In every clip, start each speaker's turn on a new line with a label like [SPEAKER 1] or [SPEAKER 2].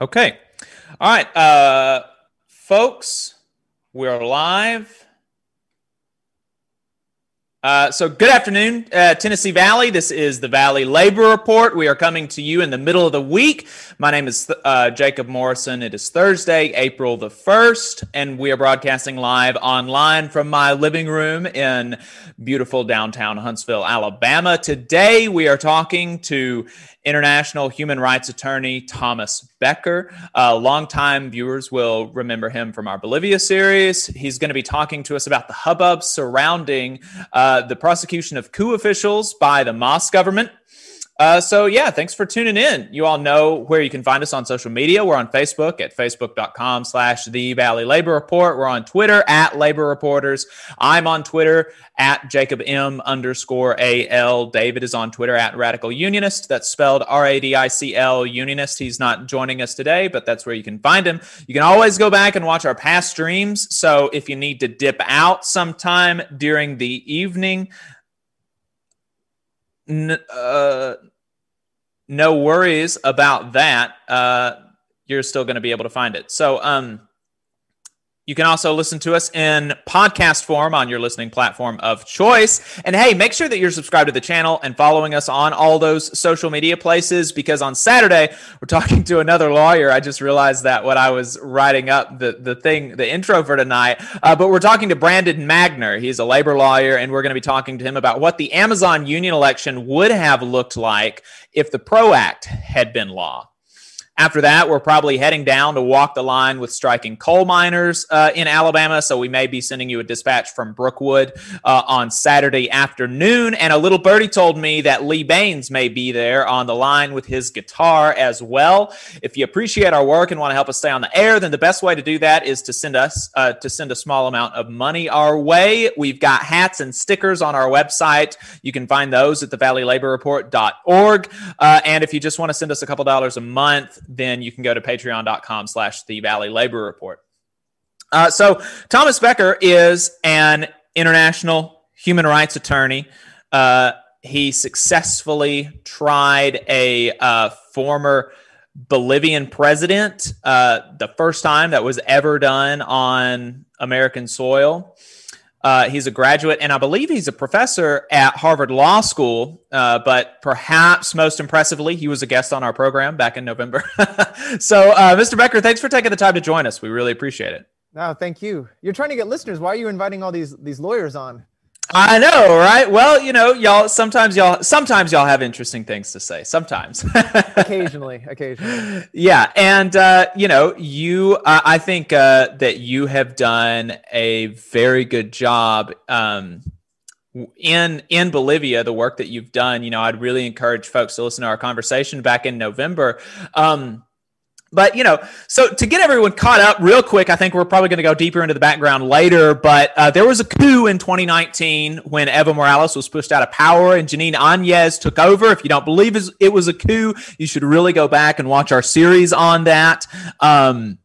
[SPEAKER 1] Okay. All right. Uh, folks, we're live. Uh, so, good afternoon, uh, Tennessee Valley. This is the Valley Labor Report. We are coming to you in the middle of the week. My name is uh, Jacob Morrison. It is Thursday, April the 1st, and we are broadcasting live online from my living room in beautiful downtown Huntsville, Alabama. Today, we are talking to international human rights attorney Thomas Becker. Uh, longtime viewers will remember him from our Bolivia series. He's going to be talking to us about the hubbub surrounding uh, the prosecution of coup officials by the MAS government. Uh, so yeah, thanks for tuning in. You all know where you can find us on social media. We're on Facebook at facebook.com slash the Valley Labor Report. We're on Twitter at Labor Reporters. I'm on Twitter at Jacob M underscore AL. David is on Twitter at Radical Unionist. That's spelled R-A-D-I-C-L Unionist. He's not joining us today, but that's where you can find him. You can always go back and watch our past streams. So if you need to dip out sometime during the evening, uh, no worries about that. Uh, you're still going to be able to find it. So, um, you can also listen to us in podcast form on your listening platform of choice. And hey, make sure that you're subscribed to the channel and following us on all those social media places because on Saturday, we're talking to another lawyer. I just realized that when I was writing up the, the thing, the intro for tonight. Uh, but we're talking to Brandon Magner. He's a labor lawyer, and we're going to be talking to him about what the Amazon union election would have looked like if the PRO Act had been law. After that, we're probably heading down to walk the line with striking coal miners uh, in Alabama. So we may be sending you a dispatch from Brookwood uh, on Saturday afternoon. And a little birdie told me that Lee Bains may be there on the line with his guitar as well. If you appreciate our work and want to help us stay on the air, then the best way to do that is to send us uh, to send a small amount of money our way. We've got hats and stickers on our website. You can find those at thevalleylaborreport.org. Uh, and if you just want to send us a couple dollars a month, then you can go to patreon.com slash the Valley Labor Report. Uh, so Thomas Becker is an international human rights attorney. Uh, he successfully tried a uh, former Bolivian president, uh, the first time that was ever done on American soil. Uh, he's a graduate, and I believe he's a professor at Harvard Law School. Uh, but perhaps most impressively, he was a guest on our program back in November. so, uh, Mr. Becker, thanks for taking the time to join us. We really appreciate it.
[SPEAKER 2] No, thank you. You're trying to get listeners. Why are you inviting all these these lawyers on?
[SPEAKER 1] I know, right? Well, you know, y'all sometimes y'all sometimes y'all have interesting things to say. Sometimes,
[SPEAKER 2] occasionally, occasionally.
[SPEAKER 1] Yeah, and uh, you know, you uh, I think uh, that you have done a very good job um, in in Bolivia. The work that you've done, you know, I'd really encourage folks to listen to our conversation back in November. Um, but you know, so to get everyone caught up real quick, I think we're probably going to go deeper into the background later. But uh, there was a coup in 2019 when Evo Morales was pushed out of power and Jeanine Áñez took over. If you don't believe it was a coup, you should really go back and watch our series on that. Um,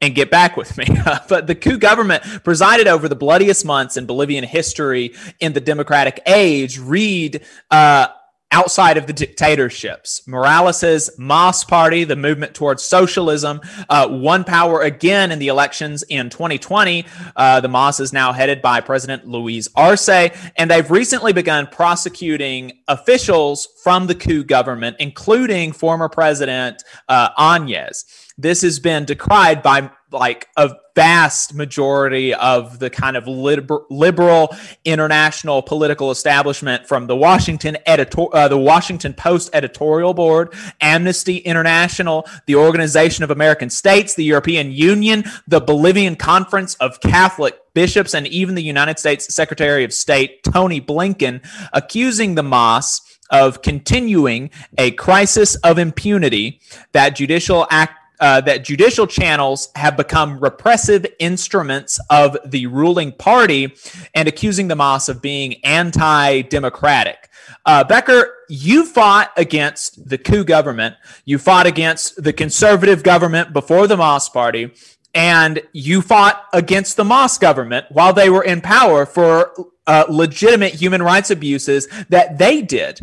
[SPEAKER 1] and get back with me. but the coup government presided over the bloodiest months in Bolivian history in the democratic age. Read uh, outside of the dictatorships. Morales's MAS party, the movement towards socialism, uh, won power again in the elections in 2020. Uh, the MAS is now headed by President Luis Arce, and they've recently begun prosecuting officials from the coup government, including former President uh, Áñez. This has been decried by like a vast majority of the kind of liber- liberal international political establishment from the Washington editor uh, the Washington Post editorial board, Amnesty International, the Organization of American States, the European Union, the Bolivian Conference of Catholic Bishops, and even the United States Secretary of State Tony Blinken accusing the MAS of continuing a crisis of impunity that judicial act uh, that judicial channels have become repressive instruments of the ruling party and accusing the MAS of being anti democratic. Uh, Becker, you fought against the coup government. You fought against the conservative government before the MAS party. And you fought against the MAS government while they were in power for uh, legitimate human rights abuses that they did.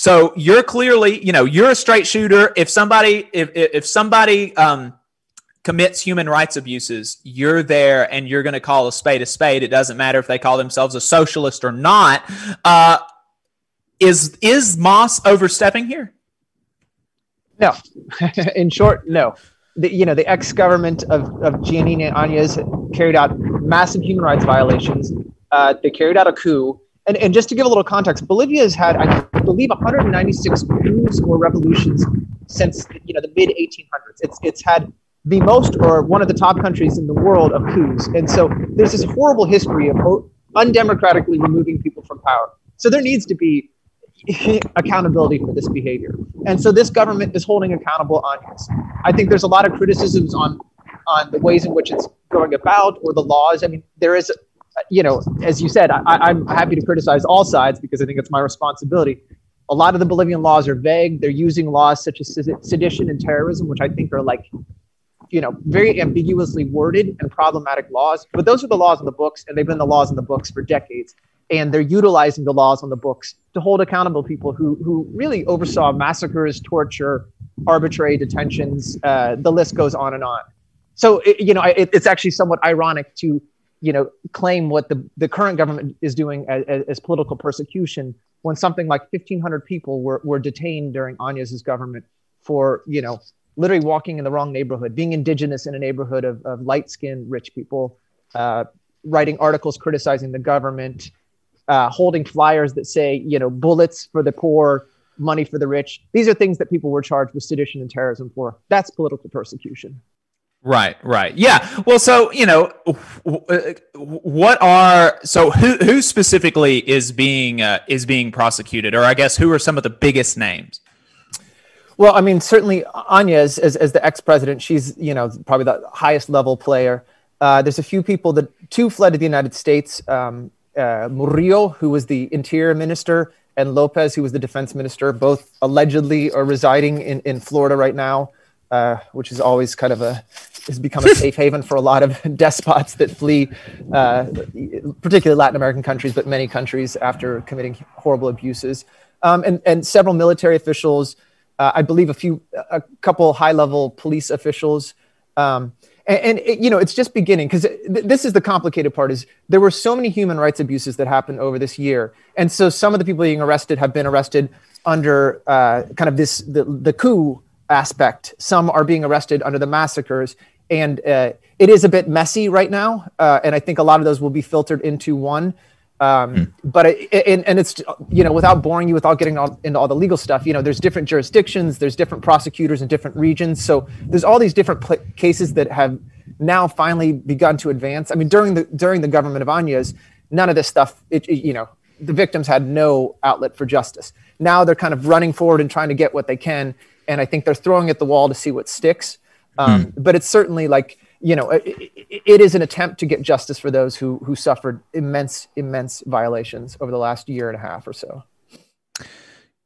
[SPEAKER 1] So you're clearly, you know, you're a straight shooter. If somebody, if if somebody um, commits human rights abuses, you're there and you're going to call a spade a spade. It doesn't matter if they call themselves a socialist or not. Uh, is is MAS overstepping here?
[SPEAKER 2] No. In short, no. The, you know, the ex-government of, of Jeanine Áñez carried out massive human rights violations. Uh, they carried out a coup. And, and just to give a little context, Bolivia has had, I believe, 196 coups or revolutions since you know the mid 1800s. It's it's had the most or one of the top countries in the world of coups. And so there's this horrible history of undemocratically removing people from power. So there needs to be accountability for this behavior. And so this government is holding accountable Áñez. I think there's a lot of criticisms on on the ways in which it's going about or the laws. I mean, there is, you know, as you said, I, I'm happy to criticize all sides because I think it's my responsibility. A lot of the Bolivian laws are vague. They're using laws such as sedition and terrorism, which I think are like you know, very ambiguously worded and problematic laws. But those are the laws in the books, and they've been the laws in the books for decades. And they're utilizing the laws on the books to hold accountable people who, who really oversaw massacres, torture, arbitrary detentions. Uh, the list goes on and on. So, it, you know, it, it's actually somewhat ironic to, you know, claim what the, the current government is doing as, as political persecution when something like 1,500 people were, were detained during Áñez's government for, you know, literally walking in the wrong neighborhood, being indigenous in a neighborhood of, of light skinned rich people, uh, writing articles criticizing the government, uh, holding flyers that say, you know, bullets for the poor, money for the rich. These are things that people were charged with sedition and terrorism for. That's political persecution.
[SPEAKER 1] Right, right. Yeah. Well, so, you know, what are so who who specifically is being uh, is being prosecuted or I guess who are some of the biggest names?
[SPEAKER 2] Well, I mean, certainly Áñez, as, as the ex-president, she's you know probably the highest level player. Uh, there's a few people that two fled to the United States. Um, uh, Murillo, who was the interior minister, and Lopez, who was the defense minister, both allegedly are residing in, in Florida right now, uh, which is always kind of a has become a safe haven for a lot of despots that flee, uh, particularly Latin American countries, but many countries after committing horrible abuses. Um, and, and several military officials, uh, I believe a few, a couple high level police officials. Um, and, and it, you know, it's just beginning because th- this is the complicated part is there were so many human rights abuses that happened over this year. And so some of the people being arrested have been arrested under uh, kind of this, the, the coup aspect. Some are being arrested under the massacres. And uh, it is a bit messy right now. Uh, and I think a lot of those will be filtered into one. Um, hmm. But it, and, and it's you know without boring you without getting all, into all the legal stuff, you know there's different jurisdictions, there's different prosecutors in different regions, so there's all these different pl- cases that have now finally begun to advance. I mean during the during the government of Áñez, none of this stuff, it, it, you know, the victims had no outlet for justice. Now they're kind of running forward and trying to get what they can, and I think they're throwing at the wall to see what sticks. Um, hmm. But it's certainly like you know, it, it is an attempt to get justice for those who who suffered immense, immense violations over the last year and a half or so.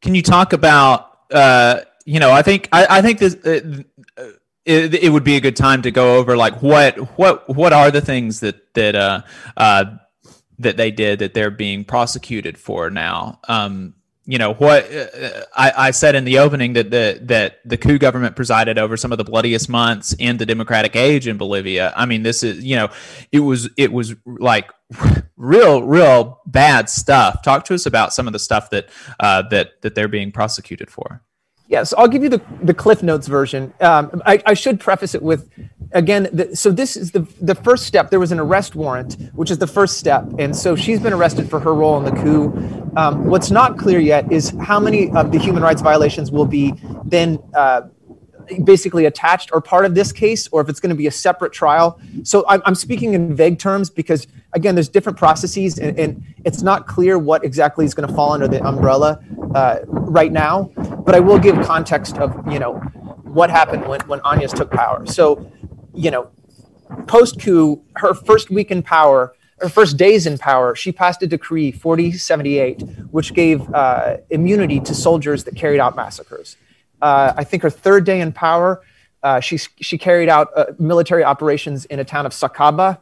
[SPEAKER 1] Can you talk about? Uh, you know, I think I, I think this. Uh, it, it, would be a good time to go over like what what what are the things that that uh, uh, that they did that they're being prosecuted for now. Um, you know what uh, I, I, said in the opening that the that the coup government presided over some of the bloodiest months in the democratic age in Bolivia. I mean, this is you know, it was it was like real real bad stuff. Talk to us about some of the stuff that uh, that that they're being prosecuted for.
[SPEAKER 2] Yes, I'll give you the, the Cliff Notes version. Um, I, I, should preface it with, again, the, so this is the, the first step. There was an arrest warrant, which is the first step. And so she's been arrested for her role in the coup. Um, what's not clear yet is how many of the human rights violations will be then uh, basically attached or part of this case, or if it's going to be a separate trial. So I'm, I'm speaking in vague terms because, again, there's different processes, and, and it's not clear what exactly is going to fall under the umbrella uh, right now. But I will give context of you know what happened when when Áñez took power. So, you know, post coup, her first week in power. Her first days in power, she passed a decree 4078, which gave uh, immunity to soldiers that carried out massacres uh, I think her third day in power, uh, she, she carried out uh, military operations in a town of Sacaba.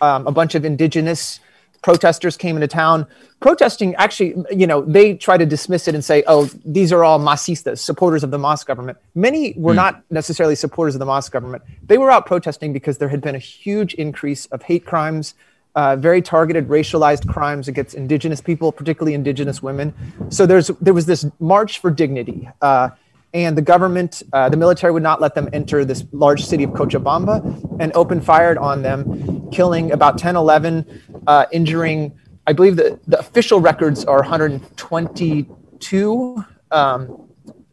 [SPEAKER 2] Um, a bunch of indigenous protesters came into town. Protesting actually, you know, they try to dismiss it and say, oh, these are all masistas, supporters of the Mas government. Many were mm. not necessarily supporters of the Mas government. They were out protesting because there had been a huge increase of hate crimes, uh, very targeted racialized crimes against indigenous people, particularly indigenous women. So there's there was this march for dignity. Uh, and the government, uh, the military would not let them enter this large city of Cochabamba and opened fired on them, killing about 10, 11, uh, injuring, I believe the, the official records are 122, um,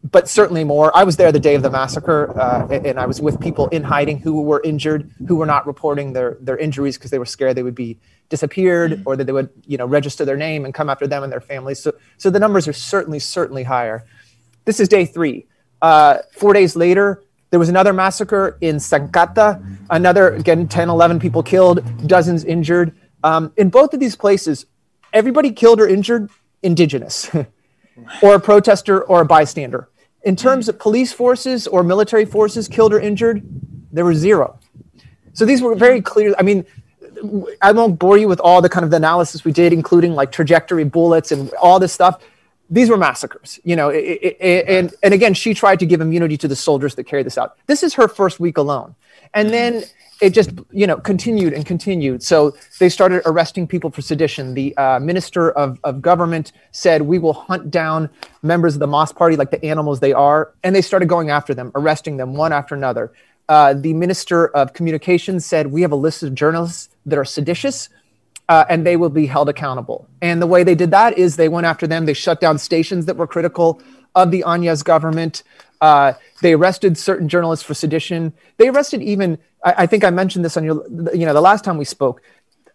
[SPEAKER 2] but certainly more. I was there the day of the massacre, uh, and I was with people in hiding who were injured, who were not reporting their, their injuries because they were scared they would be disappeared or that they would, you know, register their name and come after them and their families. So, so the numbers are certainly, certainly higher. This is day three. Uh, four days later, there was another massacre in Senkata, another, again, 10, 11 people killed, dozens injured. Um, in both of these places, everybody killed or injured indigenous or a protester or a bystander. In terms of police forces or military forces killed or injured, there were zero. So these were very clear. I mean, I won't bore you with all the kind of the analysis we did, including like trajectory bullets and all this stuff these were massacres, you know, it, it, and and again, she tried to give immunity to the soldiers that carried this out. This is her first week alone, and then it just you know continued and continued. So they started arresting people for sedition. The uh, minister of of government said, "We will hunt down members of the MAS Party like the animals they are," and they started going after them, arresting them one after another. Uh, the minister of communications said, "We have a list of journalists that are seditious." Uh, and they will be held accountable. And the way they did that is they went after them. They shut down stations that were critical of the Áñez government. Uh, they arrested certain journalists for sedition. They arrested even, I, I, think I mentioned this on your, you know, the last time we spoke.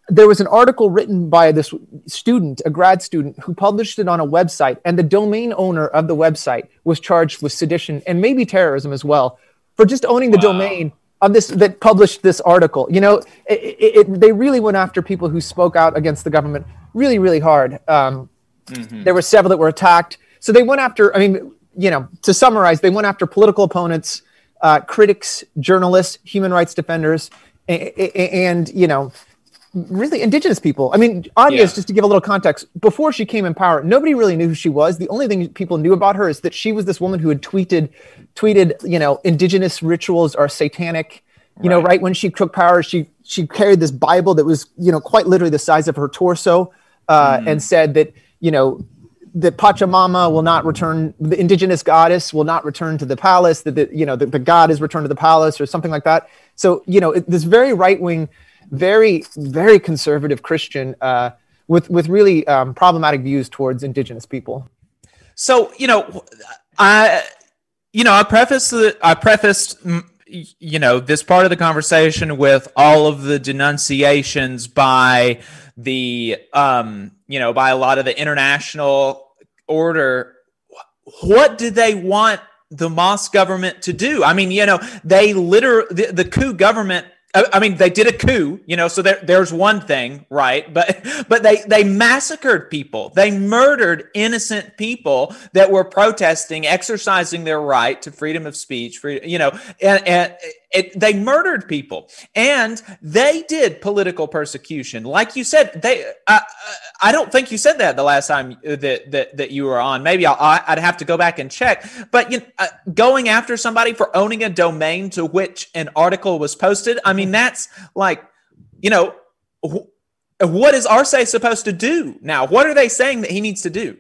[SPEAKER 2] There was an article written by this student, a grad student, who published it on a website, and the domain owner of the website was charged with sedition and maybe terrorism as well for just owning the wow. domain of this that published this article. You know, it, it, it, they really went after people who spoke out against the government really, really hard. Um, mm-hmm. There were several that were attacked. So they went after. I mean, you know, to summarize, they went after political opponents, uh, critics, journalists, human rights defenders, and, and you know, really indigenous people. I mean, Áñez, yeah. just to give a little context, before she came in power, nobody really knew who she was. The only thing people knew about her is that she was this woman who had tweeted, tweeted, you know, indigenous rituals are satanic. You right. know, right when she took power, she she carried this Bible that was, you know, quite literally the size of her torso, uh, mm. and said that, you know, that Pachamama will not return, the indigenous goddess will not return to the palace, that the, you know, the, the god is returned to the palace or something like that. So, you know, it, this very right wing very, very conservative Christian uh, with with really um, problematic views towards indigenous people.
[SPEAKER 1] So you know, I you know I prefaced I prefaced you know this part of the conversation with all of the denunciations by the um you know by a lot of the international order what do they want the Mas government to do i mean you know they literally the, the coup government I mean, they did a coup, you know, so there, there's one thing, right? But but they they massacred people. They murdered innocent people that were protesting, exercising their right to freedom of speech, free, you know, and, and it, they murdered people and they did political persecution. Like you said, they, I, I don't think you said that the last time that, that, that you were on. Maybe i would have to go back and check, but you know, uh, going after somebody for owning a domain to which an article was posted. I mean, that's like, you know, wh- what is Arce supposed to do now? What are they saying that he needs to do?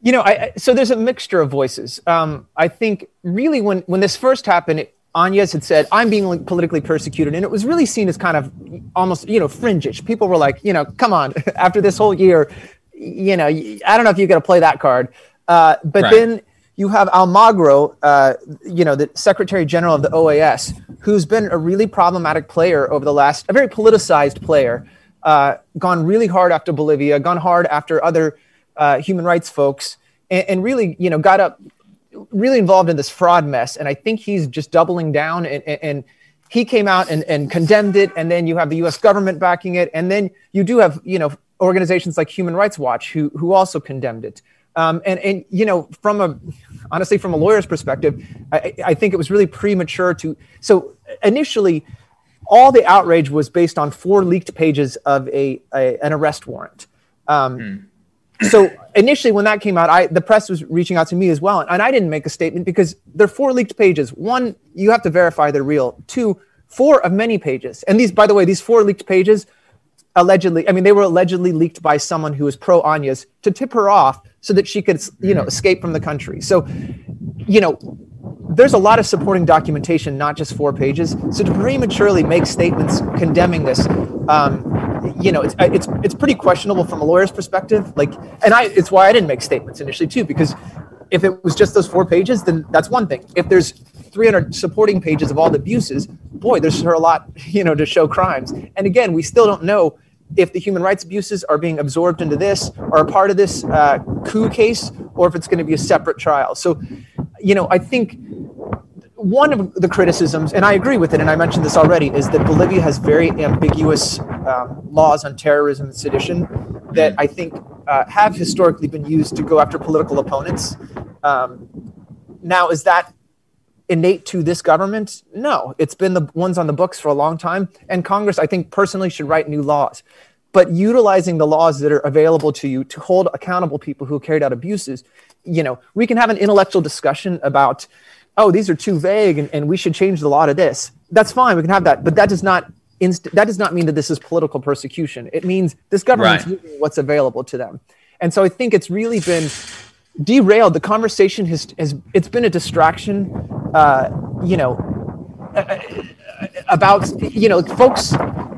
[SPEAKER 2] You know, I, so there's a mixture of voices. Um, I think really when when this first happened, it, Áñez had said, I'm being politically persecuted. And it was really seen as kind of almost, you know, fringish. People were like, you know, come on, after this whole year, you know, I don't know if you're going to play that card. Uh, but right. then you have Almagro, uh, you know, the Secretary General of the OAS, who's been a really problematic player over the last, a very politicized player, uh, gone really hard after Bolivia, gone hard after other uh, human rights folks, and, and really, you know, got up really involved in this fraud mess, and I think he's just doubling down. And, and he came out and, and condemned it, and then you have the U.S. government backing it, and then you do have you know organizations like Human Rights Watch who who also condemned it. Um, and and you know from a honestly from a lawyer's perspective, I, I think it was really premature to. So initially, all the outrage was based on four leaked pages of a, a an arrest warrant. Um, hmm so initially when that came out i the press was reaching out to me as well and i didn't make a statement because there are four leaked pages. One you have to verify they're real. Two four of many pages. And these by the way these four leaked pages allegedly i mean they were allegedly leaked by someone who was pro Áñez to tip her off so that she could you know escape from the country. So you know there's a lot of supporting documentation not just four pages. So to prematurely make statements condemning this um, you know, it's it's it's pretty questionable from a lawyer's perspective. Like, and I, it's why I didn't make statements initially too, because if it was just those four pages, then that's one thing. If there's 300 supporting pages of all the abuses, boy, there's a lot, you know, to show crimes. And again, we still don't know if the human rights abuses are being absorbed into this or a part of this uh, coup case, or if it's going to be a separate trial. So, you know, I think one of the criticisms, and I agree with it, and I mentioned this already, is that Bolivia has very ambiguous um, laws on terrorism and sedition that I think uh, have historically been used to go after political opponents. Um, now, is that innate to this government? No, it's been the ones on the books for a long time, and Congress, I think, personally should write new laws. But utilizing the laws that are available to you to hold accountable people who carried out abuses, you know, we can have an intellectual discussion about oh, these are too vague and, and we should change the law to this. That's fine. We can have that. But that does not inst- that does not mean that this is political persecution. It means this government's right. using what's available to them. And so I think it's really been derailed. The conversation has, has it's been a distraction. Uh, you know, uh, uh, about you know, folks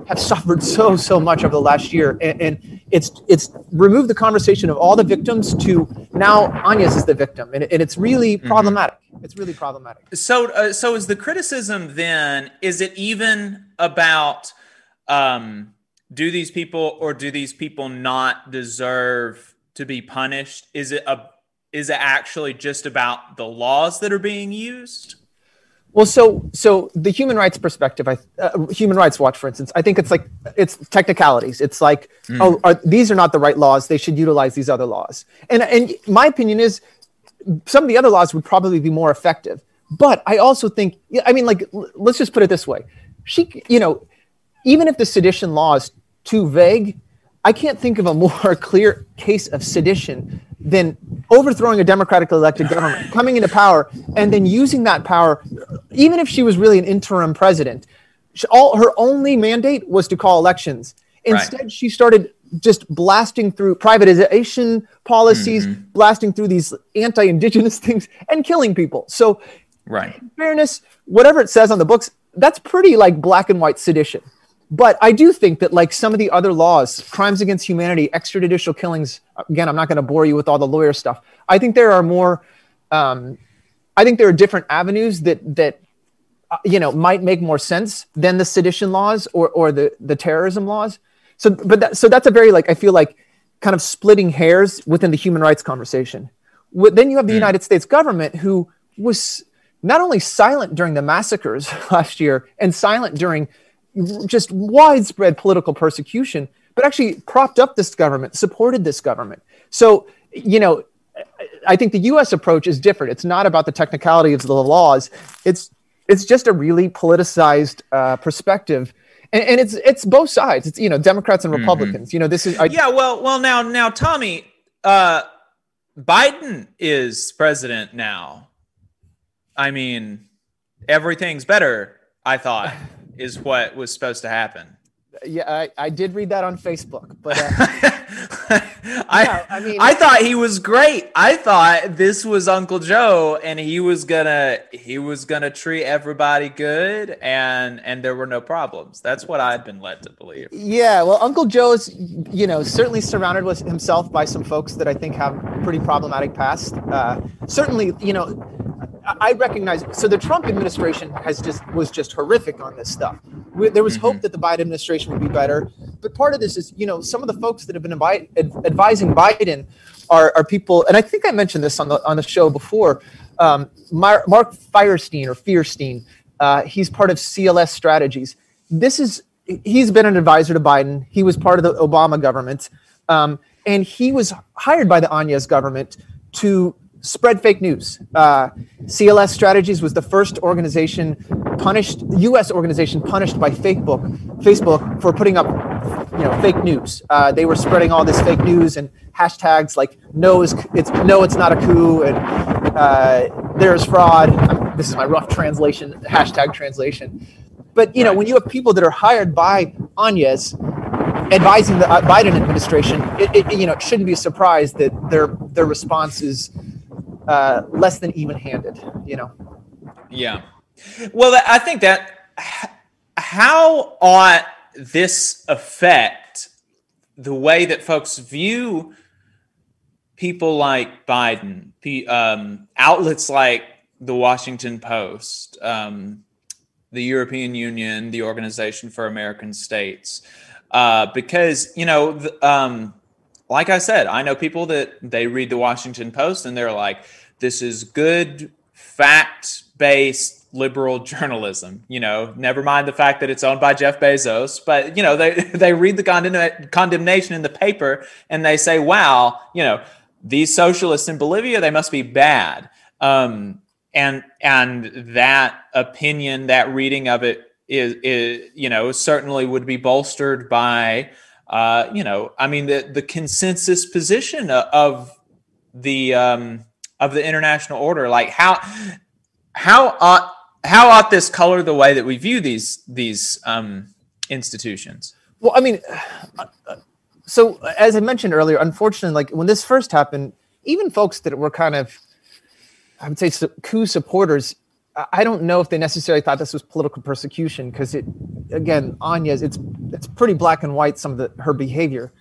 [SPEAKER 2] have suffered so so much over the last year, and, and it's it's removed the conversation of all the victims to now Áñez is the victim, and, and it's really mm-hmm. problematic. It's really problematic.
[SPEAKER 1] So, uh, so is the criticism then? Is it even about um, do these people or do these people not deserve to be punished? Is it a is it actually just about the laws that are being used?
[SPEAKER 2] Well, so so the human rights perspective, I, uh, Human Rights Watch, for instance, I think it's like it's technicalities. It's like, mm. oh, are, these are not the right laws. They should utilize these other laws. And and my opinion is some of the other laws would probably be more effective. But I also think, I mean, like, let's just put it this way. She, you know, even if the sedition law is too vague, I can't think of a more clear case of sedition than overthrowing a democratically elected government, coming into power, and then using that power, even if she was really an interim president. She, all her only mandate was to call elections. Instead, right. she started just blasting through privatization policies, mm-hmm. blasting through these anti-indigenous things, and killing people. So,
[SPEAKER 1] right,
[SPEAKER 2] fairness, whatever it says on the books, that's pretty like black and white sedition. But I do think that like some of the other laws, crimes against humanity, extrajudicial killings. Again, I'm not going to bore you with all the lawyer stuff. I think there are more. Um, I think there are different avenues that that uh, you know might make more sense than the sedition laws or or the the terrorism laws. So but that, so that's a very like i feel like kind of splitting hairs within the human rights conversation. Then you have the mm. united states government who was not only silent during the massacres last year and silent during just widespread political persecution but actually propped up this government supported this government. So you know i think the us approach is different it's not about the technicality of the laws it's it's just a really politicized uh, perspective and, and, it's it's both sides. It's you know Democrats and mm-hmm. Republicans. Mm-hmm. You know this is
[SPEAKER 1] I, yeah. Well, well now now Tommy, uh, Biden is president now. I mean, everything's better. I thought is what was supposed to happen
[SPEAKER 2] yeah, I, I did read that on Facebook, but uh,
[SPEAKER 1] I yeah, I mean I thought he was great. I thought this was Uncle Joe and he was gonna he was gonna treat everybody good and and there were no problems. That's what I'd been led to believe.
[SPEAKER 2] Yeah, well, Uncle Joe's you know certainly surrounded with himself by some folks that I think have pretty problematic past. Uh, certainly, you know, I recognize. So the Trump administration has just was just horrific on this stuff. There was mm-hmm. hope that the Biden administration would be better, but part of this is you know some of the folks that have been advising Biden are, are people, and I think I mentioned this on the on the show before. Um, Mark Feierstein or Fierstein, uh, he's part of CLS Strategies. This is he's been an advisor to Biden. He was part of the Obama government, um, and he was hired by the Áñez government to spread fake news. Uh, CLS Strategies was the first organization punished U.S. organization punished by Facebook Facebook for putting up you know fake news. Uh, they were spreading all this fake news and hashtags like no is it's no it's not a coup and uh, there's fraud. I'm, this is my rough translation hashtag translation. But you know when you have people that are hired by Áñez advising the uh, Biden administration, it, it, you know it shouldn't be a surprise that their their response is uh, less than even-handed. You know.
[SPEAKER 1] Yeah. Well, I think that how ought this affect the way that folks view people like Biden, um, outlets like the Washington Post, um, the European Union, the Organization for American States, uh, because you know, the, um, like I said, I know people that they read the Washington Post and they're like, "This is good, fact-based." Liberal journalism. You know, never mind the fact that it's owned by Jeff Bezos, but you know, they they read the condemn- condemnation in the paper and they say, "Wow, you know, these socialists in Bolivia, they must be bad." Um, and and that opinion, that reading of it is, is you know, certainly would be bolstered by, uh, you know, I mean, the the consensus position of the um, of the international order, like how how ought how ought this color the way that we view these these um, institutions?
[SPEAKER 2] Well, I mean, so as I mentioned earlier, unfortunately, like when this first happened, even folks that were kind of, I would say, coup supporters, I don't know if they necessarily thought this was political persecution because it, again, Áñez, it's it's pretty black and white some of the, her behavior,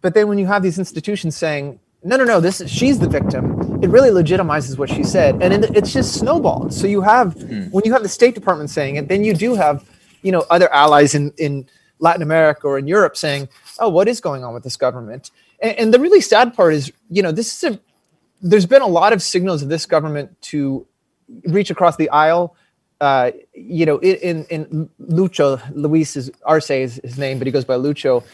[SPEAKER 2] but then when you have these institutions saying no, no, no, this is, she's the victim. It really legitimizes what she said, and it's just snowballed. So you have mm. when you have the State Department saying it, then you do have, you know, other allies in in Latin America or in Europe saying, "Oh, what is going on with this government?" And, and the really sad part is, you know, this is a. There's been a lot of signals of this government to reach across the aisle. Uh, you know, in in Lucho Luis is Arce is his name, but he goes by Lucho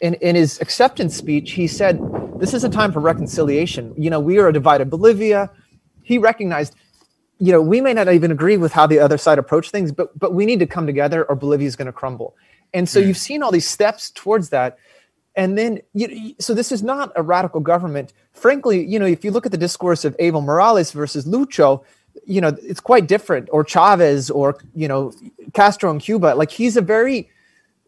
[SPEAKER 2] in, in his acceptance speech, he said, This is a time for reconciliation. You know, we are a divided Bolivia. He recognized, you know, we may not even agree with how the other side approach things, but but we need to come together or Bolivia is going to crumble. And so mm. you've seen all these steps towards that. And then, you, so this is not a radical government. Frankly, you know, if you look at the discourse of Evo Morales versus Lucho, you know, it's quite different. Or Chavez, or you know, Castro in Cuba. Like he's a very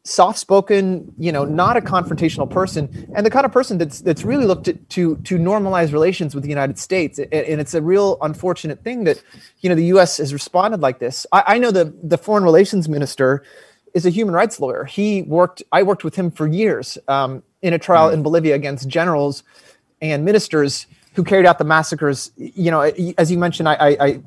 [SPEAKER 2] soft spoken, you know, not a confrontational person, and the kind of person that's that's really looked at, to to normalize relations with the United States. And, it's a real unfortunate thing that, you know, the U.S. has responded like this. I, I know the the foreign relations minister is a human rights lawyer. He worked. I worked with him for years um, in a trial mm-hmm. in Bolivia against generals and ministers who carried out the massacres. You know, as you mentioned, I, I, I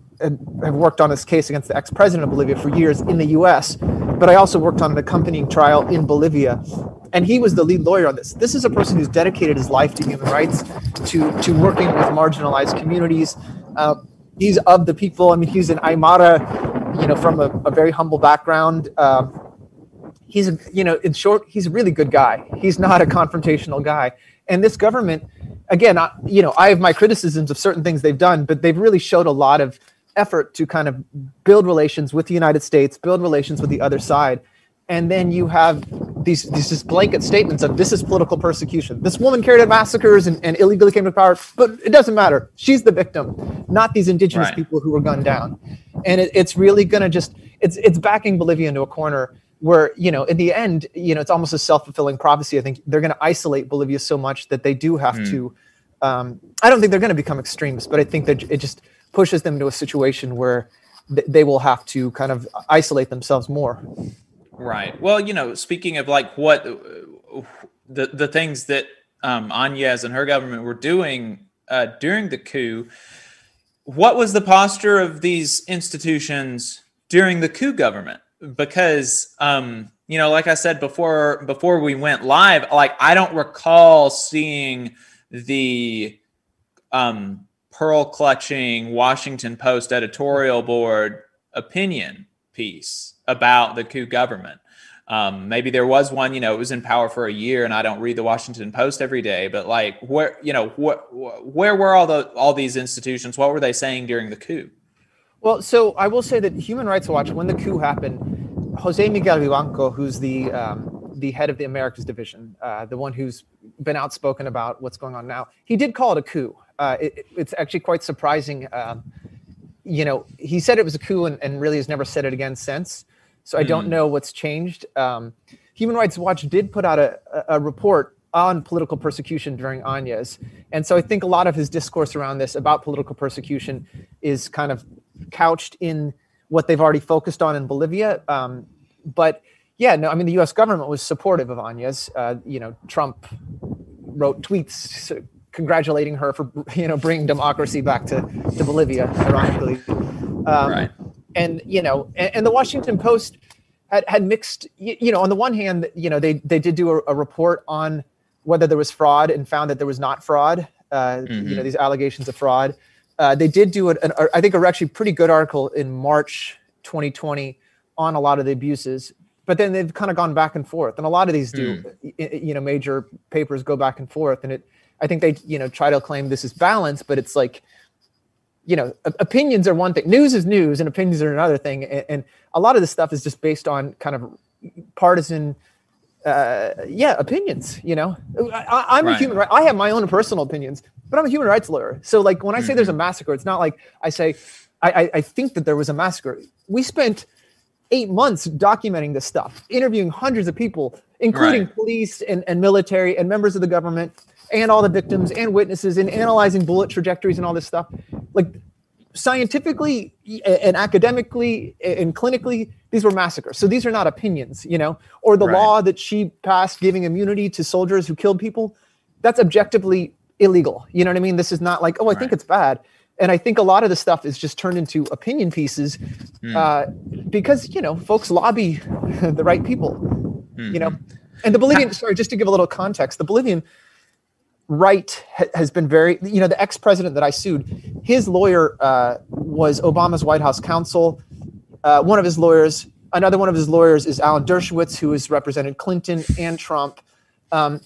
[SPEAKER 2] have worked on this case against the ex-president of Bolivia for years in the U.S but I also worked on an accompanying trial in Bolivia. And he was the lead lawyer on this. This is a person who's dedicated his life to human rights, to, to working with marginalized communities. Uh, he's of the people. I mean, he's an Aymara, you know, from a, a very humble background. Um, he's, a, you know, in short, he's a really good guy. He's not a confrontational guy. And this government, again, I, you know, I have my criticisms of certain things they've done, but they've really showed a lot of effort to kind of build relations with the United States, build relations with the other side. And then you have these, these just blanket statements of this is political persecution. This woman carried out massacres and, and illegally came to power, but it doesn't matter. She's the victim, not these indigenous right. people who were gunned down. And it, it's really going to just, it's, it's backing Bolivia into a corner where, you know, in the end, you know, it's almost a self fulfilling prophecy. I think they're going to isolate Bolivia so much that they do have mm. to. Um, I don't think they're going to become extremists, but I think that it just pushes them to a situation where th- they will have to kind of isolate themselves more.
[SPEAKER 1] Right. Well, you know, speaking of like what the the things that um, Áñez and her government were doing uh, during the coup, what was the posture of these institutions during the coup government? Because um, you know, like I said before, before we went live, like I don't recall seeing the um, pearl clutching Washington Post editorial board opinion piece about the coup government. Um, maybe there was one, you know, it was in power for a year, and I don't read the Washington Post every day. But like, where, you know, wh- where were all the all these institutions? What were they saying during the coup?
[SPEAKER 2] Well, so I will say that Human Rights Watch, when the coup happened, Jose Miguel Vivanco, who's the um, the head of the Americas division, uh, the one who's been outspoken about what's going on now, he did call it a coup. Uh, it, it's actually quite surprising. Um, you know, he said it was a coup and, and, really has never said it again since. So I don't hmm. know what's changed. Um, Human Rights Watch did put out a, a report on political persecution during Áñez. And so I think a lot of his discourse around this about political persecution is kind of couched in what they've already focused on in Bolivia. Um, but yeah, no, I mean, the US government was supportive of Áñez. Uh, you know, Trump wrote tweets congratulating her for, you know, bringing democracy back to, to Bolivia, ironically. Um, right. And, you know, and, and, the Washington Post had, had mixed, you, you, know, on the one hand, you know, they, they did do a, a report on whether there was fraud and found that there was not fraud, uh, mm-hmm. you know, these allegations of fraud. Uh, they did do it. An, I think a actually pretty good article in March 2020 on a lot of the abuses, but then they've kind of gone back and forth, and a lot of these do. Mm. You know, major papers go back and forth, and it. I think they you know try to claim this is balance, but it's like, you know, opinions are one thing. News is news, and opinions are another thing. And, and a lot of this stuff is just based on kind of partisan uh, yeah, opinions. You know, I, am right. a human right. I have my own personal opinions, but I'm a human rights lawyer. So, like, when I say mm-hmm. there's a mm-hmm. massacre, it's not like I say I, I, I think that there was a massacre. We spent eight months documenting this stuff, interviewing hundreds of people, including right. police and, and military and members of the government and all the victims and witnesses and analyzing bullet trajectories and all this stuff. Like scientifically and academically and clinically, these were massacres. So these are not opinions, you know, or the right. law that she passed giving immunity to soldiers who killed people. That's objectively illegal. You know what I mean? This is not like, oh, I right. think it's bad. And I think a lot of the stuff is just turned into opinion pieces mm. uh, because, you know, folks lobby the right people, mm-hmm. you know. And the Bolivian, sorry, just to give a little context, the Bolivian right ha- has been very you know the ex-president that i sued his lawyer uh, was obama's white house counsel. Uh, one of his lawyers another one of his lawyers is alan dershowitz who has represented clinton and trump. Um,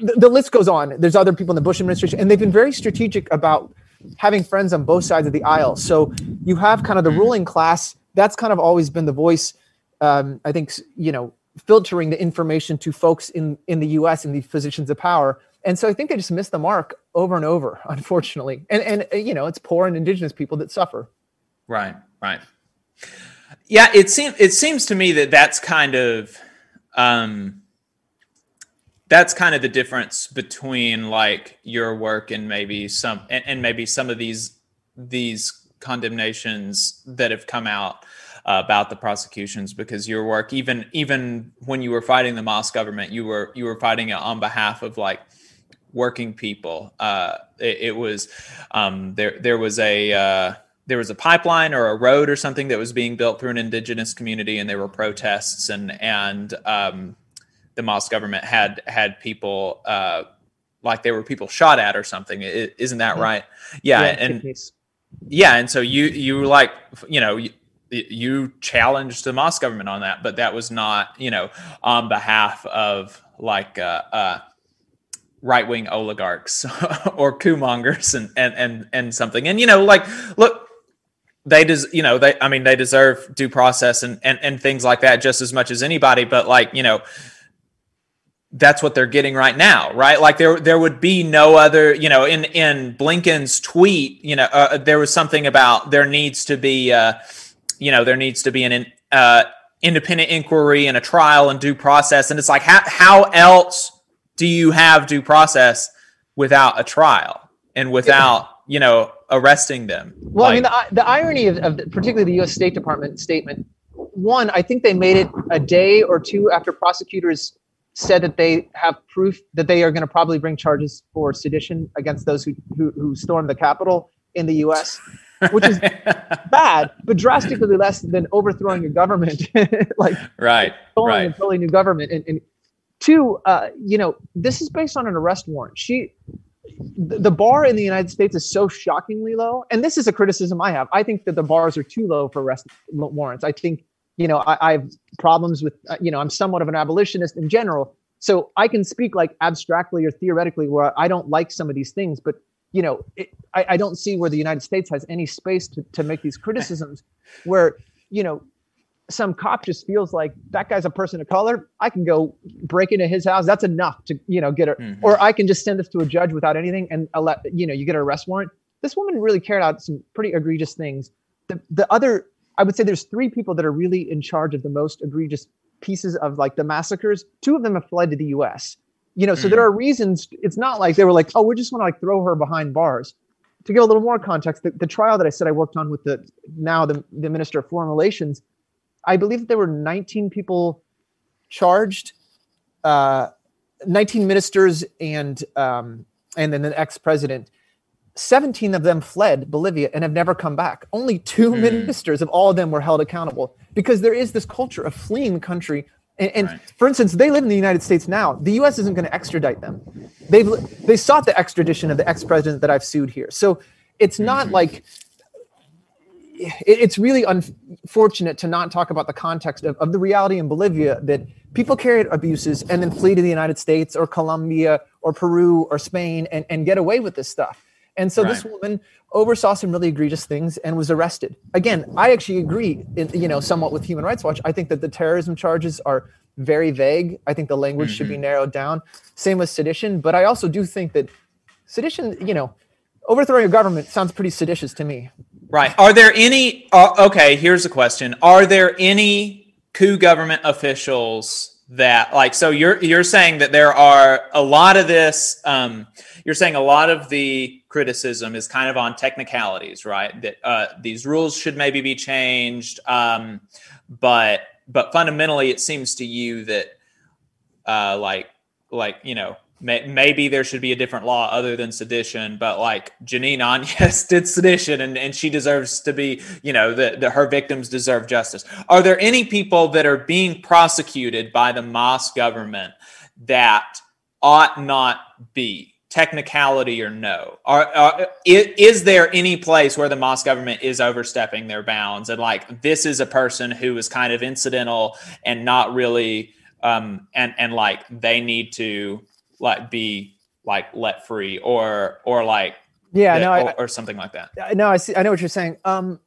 [SPEAKER 2] the, the list goes on. There's other people in the bush administration and they've been very strategic about having friends on both sides of the aisle. So you have kind of the mm-hmm. ruling class. That's kind of always been the voice um, i think you know filtering the information to folks in in the us in these positions of power and so I think they just miss the mark over and over, unfortunately. And and uh, you know, it's poor and indigenous people that suffer.
[SPEAKER 1] Right, right. Yeah, it seems it seems to me that that's kind of um, that's kind of the difference between like your work and maybe some and, and maybe some of these these condemnations that have come out uh, about the prosecutions because your work even even when you were fighting the Mas government you were you were fighting it on behalf of like working people. Uh, it, it, was um, there. There was a uh, there was a pipeline or a road or something that was being built through an indigenous community, and there were protests, and and um, the MAS government had had people uh, like there were people shot at or something. is isn't that yeah. right? Yeah, yeah and yeah, and so you you like you know. You, you challenged the MAS government on that, but that was not, you know, on behalf of like uh, uh, right wing oligarchs or coup mongers and, and and and something. And you know, like look, they des you know, they I mean they deserve due process and, and and things like that just as much as anybody, but like, you know, that's what they're getting right now, right? Like there, there would be no other, you know, in in Blinken's tweet, you know, uh, there was something about there needs to be, uh, you know, there needs to be an uh, independent inquiry and a trial and due process, and it's like how how else do you have due process without a trial and without you know arresting them
[SPEAKER 2] well like, i mean the, the irony of, of the, particularly the us state department statement one i think they made it a day or two after prosecutors said that they have proof that they are going to probably bring charges for sedition against those who, who, who stormed the capitol in the us which is bad but drastically less than overthrowing a government like
[SPEAKER 1] right right.
[SPEAKER 2] a totally new government and, and Two, uh, you know, this is based on an arrest warrant. She, the bar in the United States is so shockingly low, and this is a criticism I have. I think that the bars are too low for arrest warrants. I think, you know, I, I have problems with, uh, you know, I'm somewhat of an abolitionist in general, so I can speak like abstractly or theoretically where I don't like some of these things, but you know, it, I, I don't see where the United States has any space to, to make these criticisms where, you know, some cop just feels like that guy's a person of color. I can go break into his house. That's enough to, you know, get her, mm-hmm. or I can just send this to a judge without anything and you know, you get an arrest warrant. This woman really carried out some pretty egregious things. The, the other, I would say there's three people that are really in charge of the most egregious pieces of like the massacres. Two of them have fled to the US. You know, so mm-hmm. there are reasons. It's not like they were like, oh, we just want to like throw her behind bars. To give a little more context, the, the trial that I said I worked on with the now the, the Minister of Foreign Relations, I believe that there were 19 people charged, uh, 19 ministers and um, and then the ex-president. 17 of them fled Bolivia and have never come back. Only two mm. ministers of all of them were held accountable because there is this culture of fleeing the country. And, and right. for instance, they live in the United States now. The U.S. isn't going to extradite them. They've they sought the extradition of the ex-president that I've sued here. So it's not mm-hmm. like it's really unfortunate to not talk about the context of, of the reality in Bolivia that people carry out abuses and then flee to the United States or Colombia or Peru or Spain and, and get away with this stuff. And so right. this woman oversaw some really egregious things and was arrested. Again, I actually agree, in, you know, somewhat with Human Rights Watch. I think that the terrorism charges are very vague. I think the language mm-hmm. should be mm-hmm. narrowed down. Same with sedition, but I also do think that sedition, you know, overthrowing a government sounds pretty seditious to me.
[SPEAKER 1] Right. Are there any? Uh, okay, here's a question: Are there any coup government officials that, like, so you're you're saying that there are a lot of this? Um, you're saying a lot of the criticism is kind of on technicalities, right? That uh, these rules should maybe be changed, um, but but fundamentally, it seems to you that, uh, like, like you know, maybe there should be a different law other than sedition, but like Jeanine Áñez did sedition and, and she deserves to be, you know, the, the, her victims deserve justice. Are there any people that are being prosecuted by the MAS government that ought not be? Technicality or no? Are, are, is there any place where the MAS government is overstepping their bounds and like this is a person who is kind of incidental and not really um, and and like they need to like be like let free or or like
[SPEAKER 2] yeah no
[SPEAKER 1] or, I, or something like that?
[SPEAKER 2] No i see i know what you're saying. Um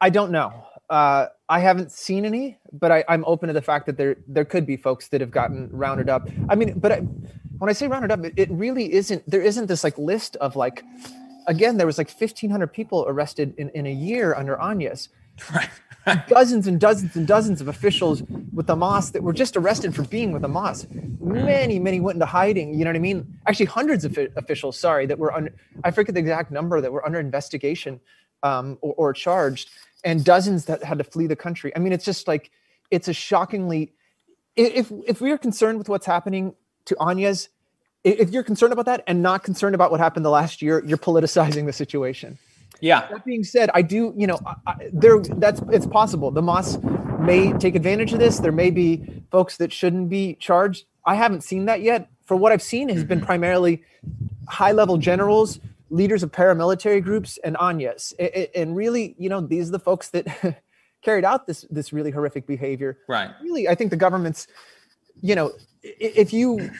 [SPEAKER 2] i don't know. Uh i haven't seen any but I, i'm open to the fact that there there could be folks that have gotten rounded up. I mean but I, when i say rounded up it, it really isn't there isn't this like list of like again there was like 1500 people arrested in, in a year under Áñez. right dozens and dozens and dozens of officials with the Mas that were just arrested for being with the Mas. Many, many went into hiding. You know what I mean? Actually, hundreds of officials, sorry, that were under, I forget the exact number, that were under investigation um, or, or charged, and dozens that had to flee the country. I mean, it's just like, it's a shockingly, if, if we are concerned with what's happening to Áñez, if you're concerned about that and not concerned about what happened the last year, you're politicizing the situation.
[SPEAKER 1] Yeah.
[SPEAKER 2] That being said, I do, you know, I, there that's it's possible. The MAS may take advantage of this. There may be folks that shouldn't be charged. I haven't seen that yet. For what I've seen has been mm-hmm. primarily high level generals, leaders of paramilitary groups, and Áñez. And really, you know, these are the folks that carried out this this really horrific behavior.
[SPEAKER 1] Right.
[SPEAKER 2] Really, I think the government's, you know, if you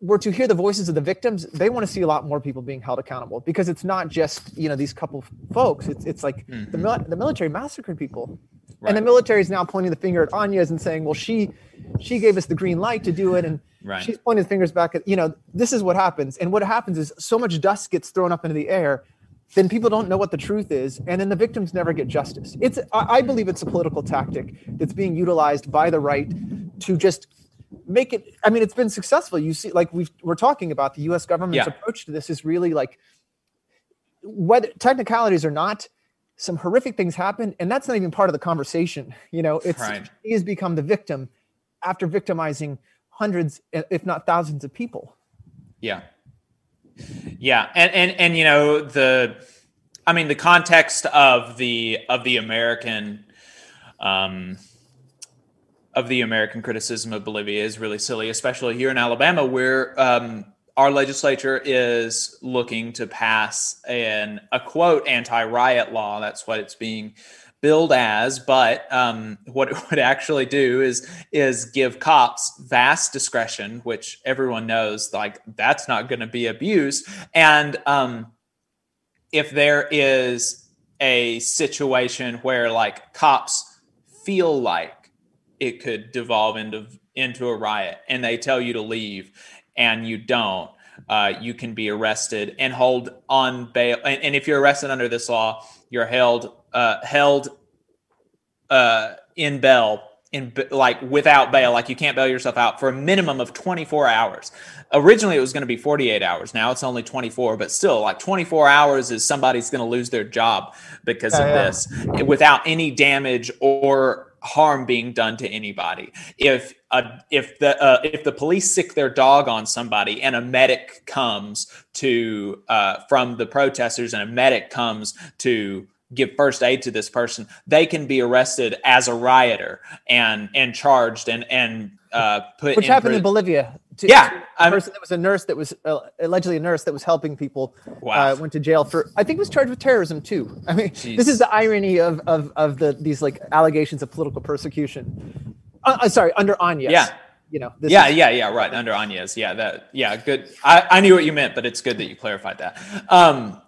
[SPEAKER 2] were to hear the voices of the victims, they want to see a lot more people being held accountable because it's not just you know these couple folks. It's it's like mm-hmm. the the military massacred people, right. and the military is now pointing the finger at Áñez and saying, well, she she gave us the green light to do it, and right. she's pointing fingers back at you know this is what happens. And what happens is so much dust gets thrown up into the air. Then people don't know what the truth is, and then the victims never get justice. It's I believe it's a political tactic that's being utilized by the right to just make it i mean it's been successful you see like we are talking about the us government's yeah. approach to this is really like whether technicalities or not some horrific things happen and that's not even part of the conversation you know it's right. he has become the victim after victimizing hundreds if not thousands of people
[SPEAKER 1] yeah yeah and and and you know the i mean the context of the of the american um of the American criticism of Bolivia is really silly, especially here in Alabama, where um, our legislature is looking to pass an a quote anti-riot law. That's what it's being billed as, but um, what it would actually do is is give cops vast discretion, which everyone knows like that's not going to be abused, and um, if there is a situation where like cops feel like it could devolve into into a riot and they tell you to leave and you don't uh, you can be arrested and hold on bail and, and, if you're arrested under this law you're held uh, held uh, in bail in like without bail like you can't bail yourself out for a minimum of 24 hours. Originally it was going to be 48 hours now it's only 24 but still like 24 hours is somebody's going to lose their job because of this without any damage or harm being done to anybody. If a, if the uh, if the police sick their dog on somebody and a medic comes to uh, from the protesters and a medic comes to give first aid to this person, they can be arrested as a rioter and and charged and and uh, put.
[SPEAKER 2] Which in happened prison. in Bolivia.
[SPEAKER 1] To, yeah,
[SPEAKER 2] a person that was a nurse that was uh, allegedly a nurse that was helping people. Wow. Uh, went to jail for I think was charged with terrorism too. I mean, Jeez. this is the irony of of of the these like allegations of political persecution. Uh, uh sorry, under Áñez.
[SPEAKER 1] Yeah.
[SPEAKER 2] You know,
[SPEAKER 1] yeah, is- yeah, yeah, right. Under Áñez, Yeah, that, yeah, good. I, I knew what you meant, but it's good that you clarified that. Um,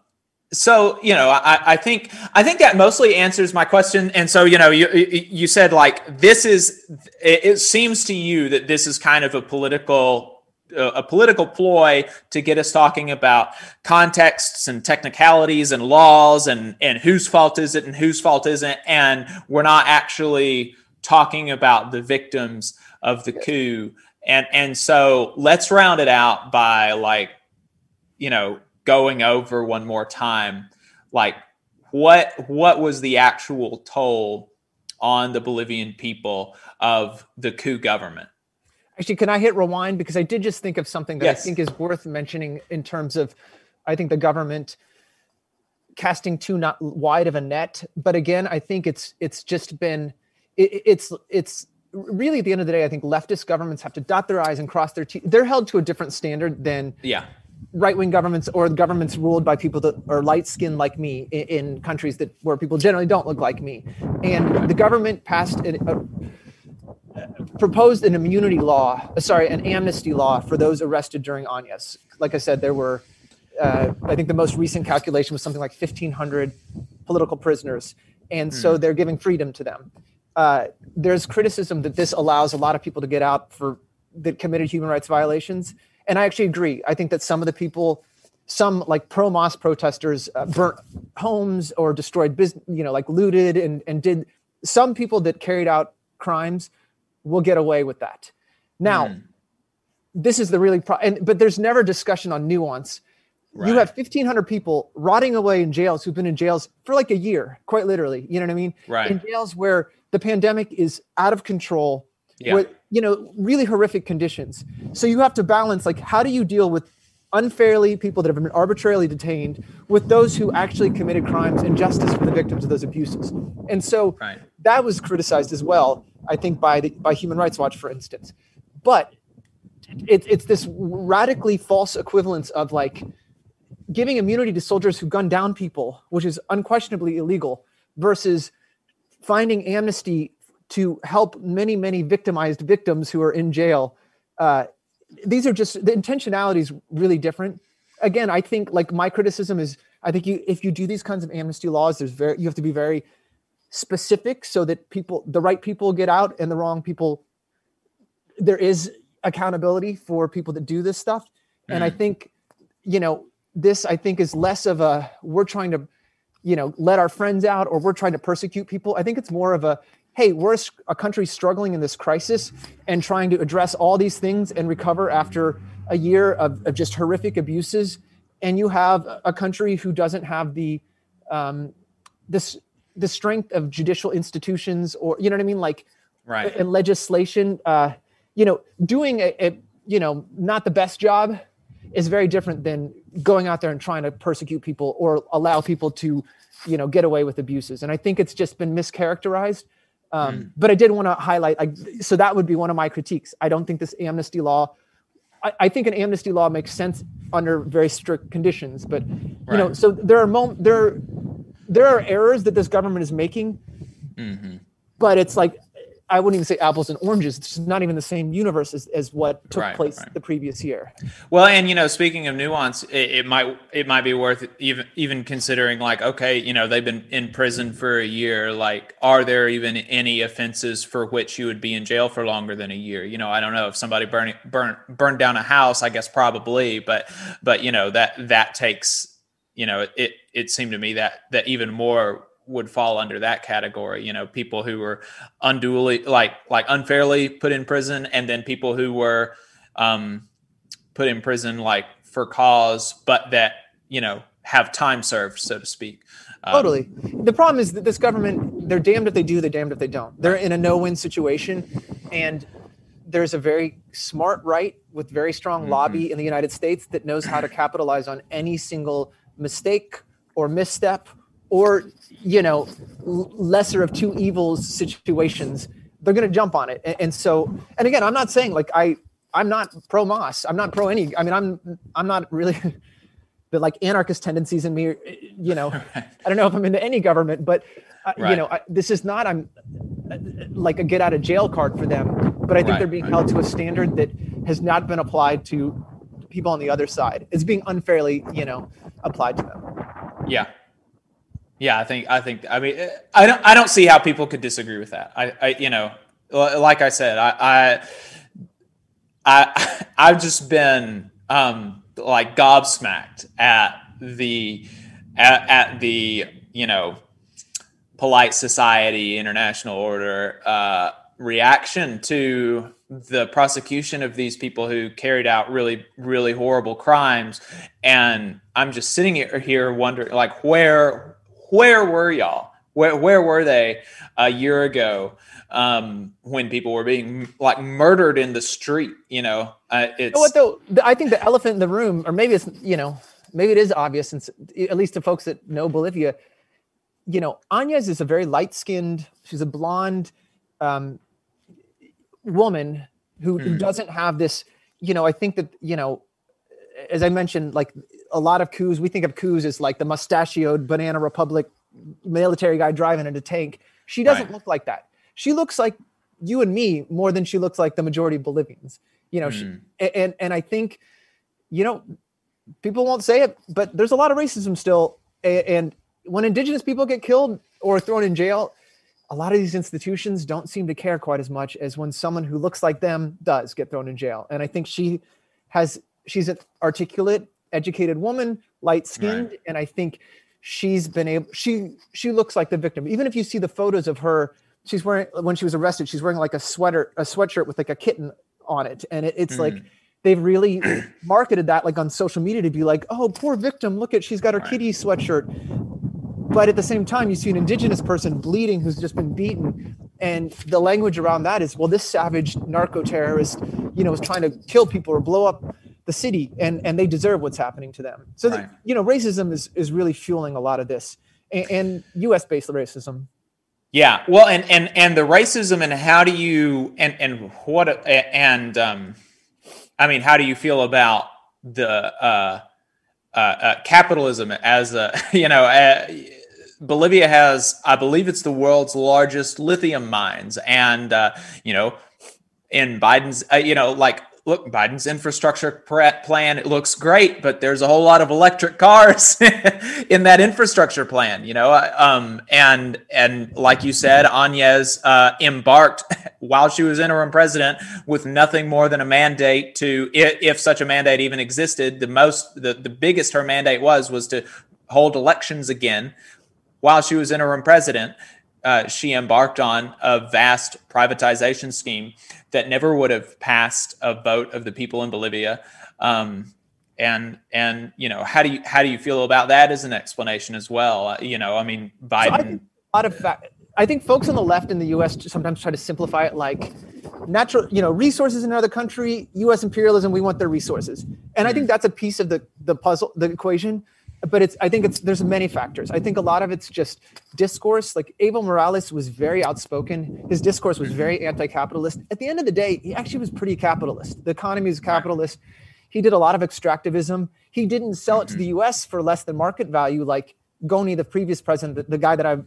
[SPEAKER 1] so you know I, I think i think that mostly answers my question. And so you know you you said like this is it seems to you that this is kind of a political uh, a political ploy to get us talking about contexts and technicalities and laws and and whose fault is it and whose fault isn't. And we're not actually talking about the victims of the coup. And and so let's round it out by like you know going over one more time, like what what was the actual toll on the Bolivian people of the coup government?
[SPEAKER 2] Actually, can I hit rewind because I did just think of something that yes. I think is worth mentioning in terms of, I think the government casting too not wide of a net. But again, I think it's it's just been it, it's it's really at the end of the day, I think leftist governments have to dot their i's and cross their t's. They're held to a different standard than
[SPEAKER 1] yeah
[SPEAKER 2] right wing governments or governments ruled by people that are light skinned like me in, in, countries that where people generally don't look like me. And the government passed an, a, proposed an immunity law, uh, sorry, an amnesty law for those arrested during Áñez. Like I said, there were, uh, I think the most recent calculation was something like 1,500 political prisoners. And so hmm. they're giving freedom to them. Uh, there's criticism that this allows a lot of people to get out for that committed human rights violations and I actually agree. I think that some of the people, some like pro MAS protesters, uh, burnt homes or destroyed business, you know, like looted and and did. Some people that carried out crimes will get away with that. Now, mm. this is the really pro- and but there's never discussion on nuance. Right. You have 1,500 people rotting away in jails who've been in jails for like a year, quite literally. You know what I mean?
[SPEAKER 1] Right.
[SPEAKER 2] In jails where the pandemic is out of control yeah. with you know really horrific conditions so you have to balance like how do you deal with unfairly people that have been arbitrarily detained with those who actually committed crimes and justice for the victims of those abuses and so right. that was criticized as well i think by the by human rights watch for instance but it, it's this radically false equivalence of like giving immunity to soldiers who gun down people which is unquestionably illegal versus finding amnesty to help many, many victimized victims who are in jail. Uh, these are just the intentionality is really different. Again, I think like my criticism is I think you if you do these kinds of amnesty laws, there's very you have to be very specific so that people the right people get out and the wrong people there is accountability for people that do this stuff. Mm. And I mm. think, you know, this I think is less of a we're trying to, you know, let our friends out or we're trying to persecute people. I think it's more of a hey, we're a country struggling in this crisis and trying to address all these things and recover after a year of, of just horrific abuses. And you have a country who doesn't have the um, this the strength of judicial institutions or you know what I mean, like
[SPEAKER 1] right
[SPEAKER 2] and legislation. Uh, you know, doing a, a you know not the best job is very different than going out there and trying to persecute people or allow people to you know get away with abuses and i think it's just been mischaracterized um, mm. But I did want to highlight, like, so that would be one of my critiques. I don't think this amnesty law. I, I think an amnesty law makes sense under very strict conditions, but you right. know, so there are mom- there there are errors that this government is making, mm-hmm. but it's like I wouldn't even say apples and oranges. It's not even the same universe as, as what took
[SPEAKER 1] Right,
[SPEAKER 2] place
[SPEAKER 1] right.
[SPEAKER 2] the previous year.
[SPEAKER 1] Well, and you know, speaking of nuance, it, it might it might be worth even even considering like, okay, you know, they've been in prison for a year. Like, are there even any offenses for which you would be in jail for longer than a year? You know, I don't know if somebody burning burn burned down a house. I guess probably, but but you know that that takes you know it it seemed to me that that even more would fall under that category you know people who were unduly like like unfairly put in prison and then people who were um put in prison like for cause but that you know have time served so to speak Um,
[SPEAKER 2] Totally. The problem is that this government, they're damned if they do, they're damned if they don't. They're in a no win situation. And there's a very smart right with very strong
[SPEAKER 1] Mhm.
[SPEAKER 2] lobby in the United States that knows how to capitalize on any single mistake or misstep or, you know, lesser of two evils situations. They're going to jump on it. And, and so, and again, I'm not saying like I, I'm not pro MAS. I'm not pro any. I mean, I'm, I'm not really the like anarchist tendencies in me. You know, I don't know if I'm into any government, but uh, you know, I, this is not I'm uh, like a get out of jail card for them. But I think
[SPEAKER 1] Right,
[SPEAKER 2] they're being held to a standard that has not been applied to people on the other side. It's being unfairly, you know, applied to them.
[SPEAKER 1] Yeah. Yeah, I think I think I mean I don't I don't see how people could disagree with that. I, I you know like I said I I I I've just been um like gobsmacked at the at, at the you know polite society international order uh reaction to the prosecution of these people who carried out really really horrible crimes and i'm just sitting here- here wondering like where where were y'all where, where were they a year ago um, when people were being like murdered in the street you know uh, it's
[SPEAKER 2] You know what though? I think the elephant in the room, or maybe it's you know, maybe it is obvious, since at least to folks that know Bolivia, you know, Áñez is a very light skinned. She's a blonde um, woman who, who
[SPEAKER 1] Mhm.
[SPEAKER 2] doesn't have this. You know, I think that you know, as I mentioned, like a lot of coups, we think of coups as like the mustachioed banana republic military guy driving in a tank. She doesn't
[SPEAKER 1] Right.
[SPEAKER 2] look like that. She looks like you and me more than she looks like the majority of Bolivians. You know,
[SPEAKER 1] Mm.
[SPEAKER 2] a- and and I think, you know, people won't say it, but there's a lot of racism still. And when indigenous people get killed or thrown in jail, a lot of these institutions don't seem to care quite as much as when someone who looks like them does get thrown in jail. And I think she has she's an articulate, educated woman, light skinned, and I think she's been able she she looks like the victim. Even if you see the photos of her, she's wearing when she was arrested, she's wearing like a sweater, a sweatshirt with like a kitten on it. And it, it's like
[SPEAKER 1] Mhm.
[SPEAKER 2] they've really marketed that like on social media to be like, oh, poor victim, look at she's got her
[SPEAKER 1] Right.
[SPEAKER 2] kitty sweatshirt. But at the same time, you see an indigenous person bleeding who's just been beaten. And the language around that is, well, this savage narco terrorist, you know, is trying to kill people or blow up the city and, and they deserve what's happening to them. So,
[SPEAKER 1] Right.
[SPEAKER 2] you know, racism is, is really fueling a lot of this and, and US based racism.
[SPEAKER 1] Yeah, well, and and and the racism and how do you and and what and um, I mean, how do you feel about the uh, uh, uh, capitalism as a you know uh, Bolivia has I believe it's the world's largest lithium mines, and uh, you know in Biden's uh, you know like look Biden's infrastructure plan it looks great, but there's a whole lot of electric cars in that infrastructure plan, you know. Um, and and like you said, Áñez uh, embarked while she was interim president with nothing more than a mandate to, if, if such a mandate even existed, the most the, the biggest her mandate was was to hold elections again while she was interim president, uh, she embarked on a vast privatization scheme that never would have passed a vote of the people in Bolivia. Um, and and you know how do you how do you feel about that as an explanation as well? Uh, you know, I mean,
[SPEAKER 2] I
[SPEAKER 1] Biden.
[SPEAKER 2] think a lot of fa- I think folks on the left in the U.S. sometimes try to simplify it like natural, you know, resources in another country, U.S. imperialism. We want their resources, and I think that's a piece of the the puzzle, the equation. But it's I think it's there's many factors. I think a lot of it's just discourse. Like Evo Morales was very outspoken. His discourse was very anti-capitalist. At the end of the day, he actually was pretty capitalist. The economy is capitalist. He did a lot of extractivism. He didn't sell it to the mm-hmm. U.S. for less than market value, like Goni, the previous president, the, the guy that I've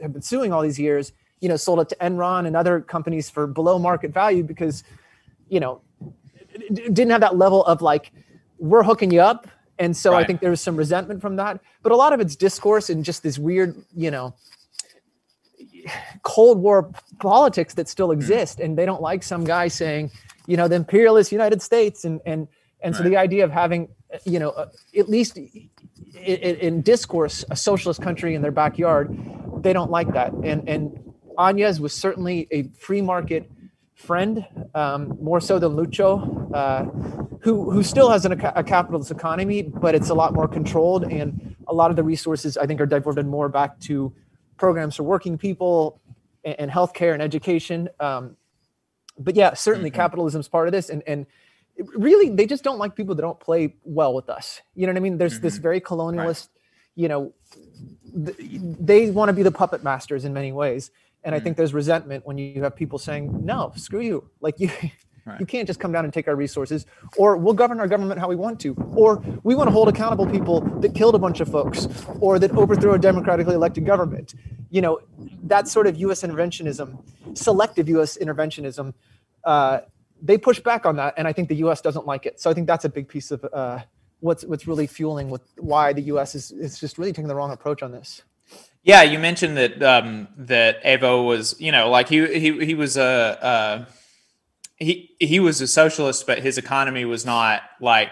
[SPEAKER 2] have been suing all these years, you know, sold it to Enron and other companies for below market value because, you know, didn't have that level of like, we're hooking you up. And so right. I think there was some resentment from that. But a lot of it's discourse and just this weird, you know, Cold War politics that still hmm. exist. And they don't like some guy saying, you know, the imperialist United States. And, and, and right. so the idea of having, you know, uh, at least in, in discourse, a socialist country in their backyard, they don't like that. And, and Áñez was certainly a free market friend, um, more so than Lucho, uh, who who still has an, a capitalist economy, but it's a lot more controlled, and a lot of the resources I think are diverted more back to programs for working people and, and healthcare and education. Um, but yeah, certainly mm-hmm. capitalism is part of this, and and really they just don't like people that don't play well with us. You know what I mean? There's mm-hmm. this very colonialist, right. you know, th- they want to be the puppet masters in many ways and I think mm. there's resentment when you have people saying, no, screw you. Like you, right. you can't just come down and take our resources, or we'll govern our government how we want to, or we want to hold accountable people that killed a bunch of folks, or that overthrew a democratically elected government. You know, that sort of U.S. interventionism, selective U.S. interventionism, uh, they push back on that, and I think the U.S. doesn't like it. So I think that's a big piece of uh, what's what's really fueling with why the U.S. is is just really taking the wrong approach on this.
[SPEAKER 1] Yeah, you mentioned that um, that Evo was, you know, like he he he was a uh, he he was a socialist, but his economy was not like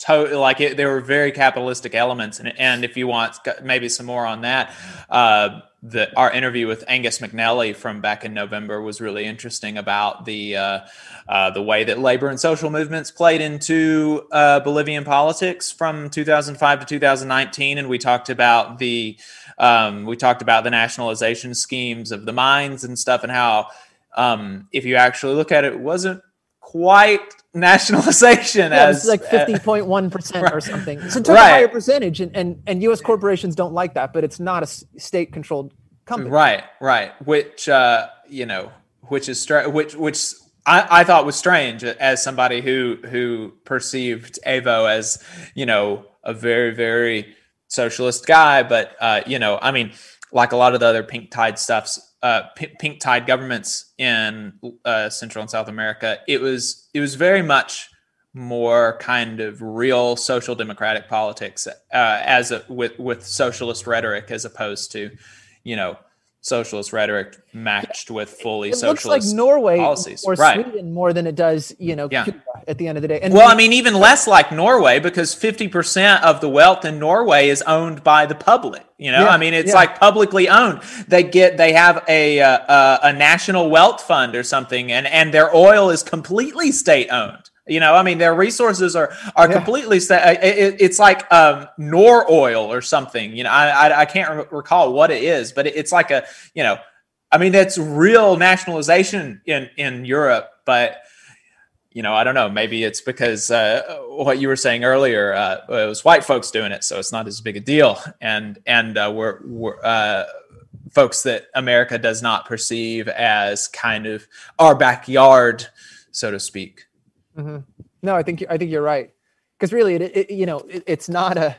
[SPEAKER 1] to, like it, there were very capitalistic elements, and and if you want maybe some more on that, uh, the our interview with Angus McNelly from back in November was really interesting about the uh, uh, the way that labor and social movements played into uh, Bolivian politics from 2005 to 2019, and we talked about the um, we talked about the nationalization schemes of the mines and stuff, and how um, if you actually look at it, it wasn't quite nationalization
[SPEAKER 2] yeah, as like 50.1 percent right. or something so it right. a higher percentage and, and and u.s corporations don't like that but it's not a state controlled company
[SPEAKER 1] right right which uh you know which is str- which which I, I thought was strange as somebody who who perceived Evo as you know a very very socialist guy, but uh, you know, I mean, like a lot of the other pink tide stuffs, uh, p- pink tide governments in uh, Central and South America, it was it was very much more kind of real social democratic politics uh, as a, with with socialist rhetoric as opposed to, you know, socialist rhetoric matched with fully it socialist looks like Norway policies.
[SPEAKER 2] or right. Sweden more than it does, you know, yeah. Cuba at the end of the day.
[SPEAKER 1] And well, I mean, even less like Norway because 50% of the wealth in Norway is owned by the public. You know, yeah, I mean, it's yeah. like publicly owned. They get, they have a, a, uh, a national wealth fund or something, and, and their oil is completely state owned. You know, I mean, their resources are are yeah. completely. St- it, it's like um, Nor Oil or something. You know, I I, I can't re- recall what it is, but it, it's like a you know, I mean, that's real nationalization in in Europe, but you know, I don't know. Maybe it's because uh, what you were saying earlier. Uh, it was white folks doing it, so it's not as big a deal. And and uh, we're, we're uh, folks that America does not perceive as kind of our backyard, so to speak.
[SPEAKER 2] Mm-hmm. No, I think I think you're right because really, it, it, you know, it, it's not a.